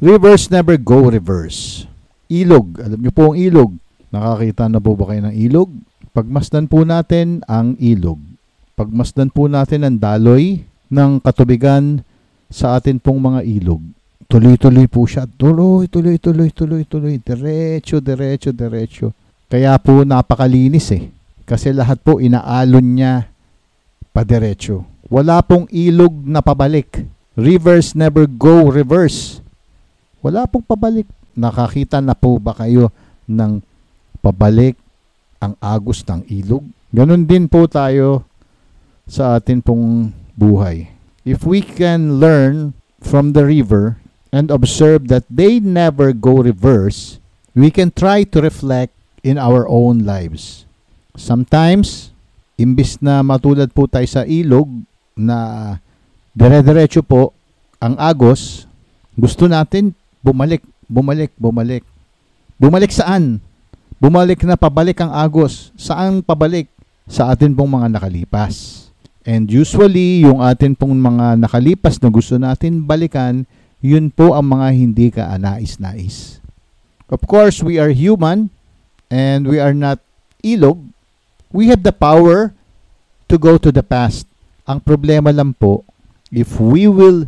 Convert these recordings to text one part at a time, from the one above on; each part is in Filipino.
Rivers never go reverse. Ilog. Alam niyo po ang ilog. Nakakita na po ba kayo ng ilog? Pagmasdan po natin ang ilog. Pagmasdan po natin ang daloy ng katubigan sa atin pong mga ilog. Tuloy-tuloy po siya. Tuloy, tuloy, tuloy, tuloy, tuloy. Diretso, diretso, diretso. Kaya po napakalinis eh. Kasi lahat po inaalon niya padiretso. Wala pong ilog na pabalik. Rivers never go reverse. Wala pong pabalik. Nakakita na po ba kayo ng pabalik ang agos ng ilog? Ganon din po tayo sa atin pong buhay. If we can learn from the river and observe that they never go reverse, we can try to reflect in our own lives. Sometimes, imbis na matulad po tayo sa ilog na dire-diretso po ang agos, gusto natin bumalik, bumalik, bumalik. Bumalik saan? Bumalik na pabalik ang agos. Saan pabalik? Sa atin pong mga nakalipas. And usually, yung atin pong mga nakalipas na gusto natin balikan, yun po ang mga hindi ka anais-nais. Of course, we are human and we are not ilog. We have the power to go to the past. Ang problema lang po, if we will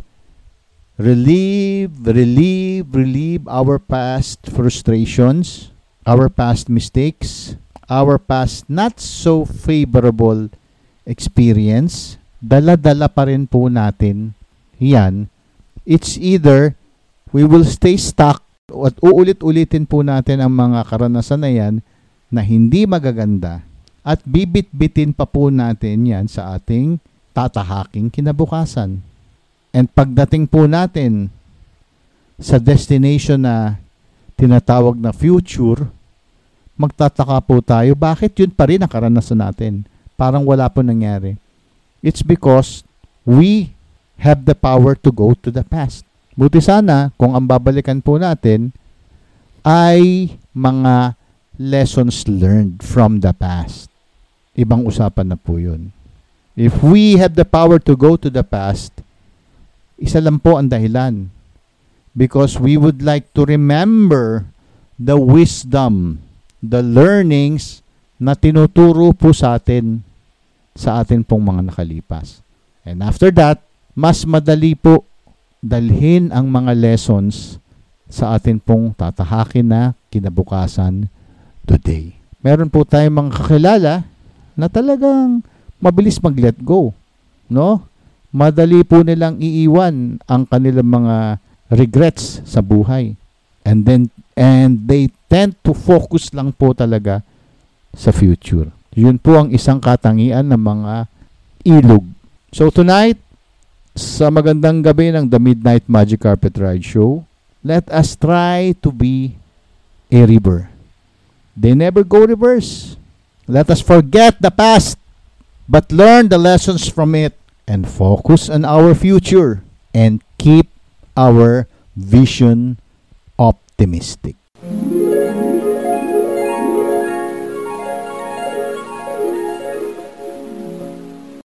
relieve, relieve, relieve our past frustrations, our past mistakes, our past not so favorable experience, dala-dala pa rin po natin yan. It's either we will stay stuck at uulit-ulitin po natin ang mga karanasan na yan na hindi magaganda at bibit-bitin pa po natin yan sa ating tatahaking kinabukasan. And pagdating po natin sa destination na tinatawag na future, magtataka po tayo, bakit yun pa rin ang natin? Parang wala po nangyari. It's because we have the power to go to the past. Buti sana kung ang babalikan po natin ay mga lessons learned from the past. Ibang usapan na po yun. If we have the power to go to the past, isa lang po ang dahilan. Because we would like to remember the wisdom, the learnings na tinuturo po sa atin sa atin pong mga nakalipas. And after that, mas madali po dalhin ang mga lessons sa atin pong tatahakin na kinabukasan today. Meron po tayong mga kakilala na talagang mabilis mag-let go. No? Madali po nilang iiwan ang kanilang mga regrets sa buhay. And then and they tend to focus lang po talaga sa future. Yun po ang isang katangian ng mga ilog. So tonight, sa magandang gabi ng The Midnight Magic Carpet Ride Show, let us try to be a river. They never go reverse. Let us forget the past, but learn the lessons from it and focus on our future and keep our vision optimistic.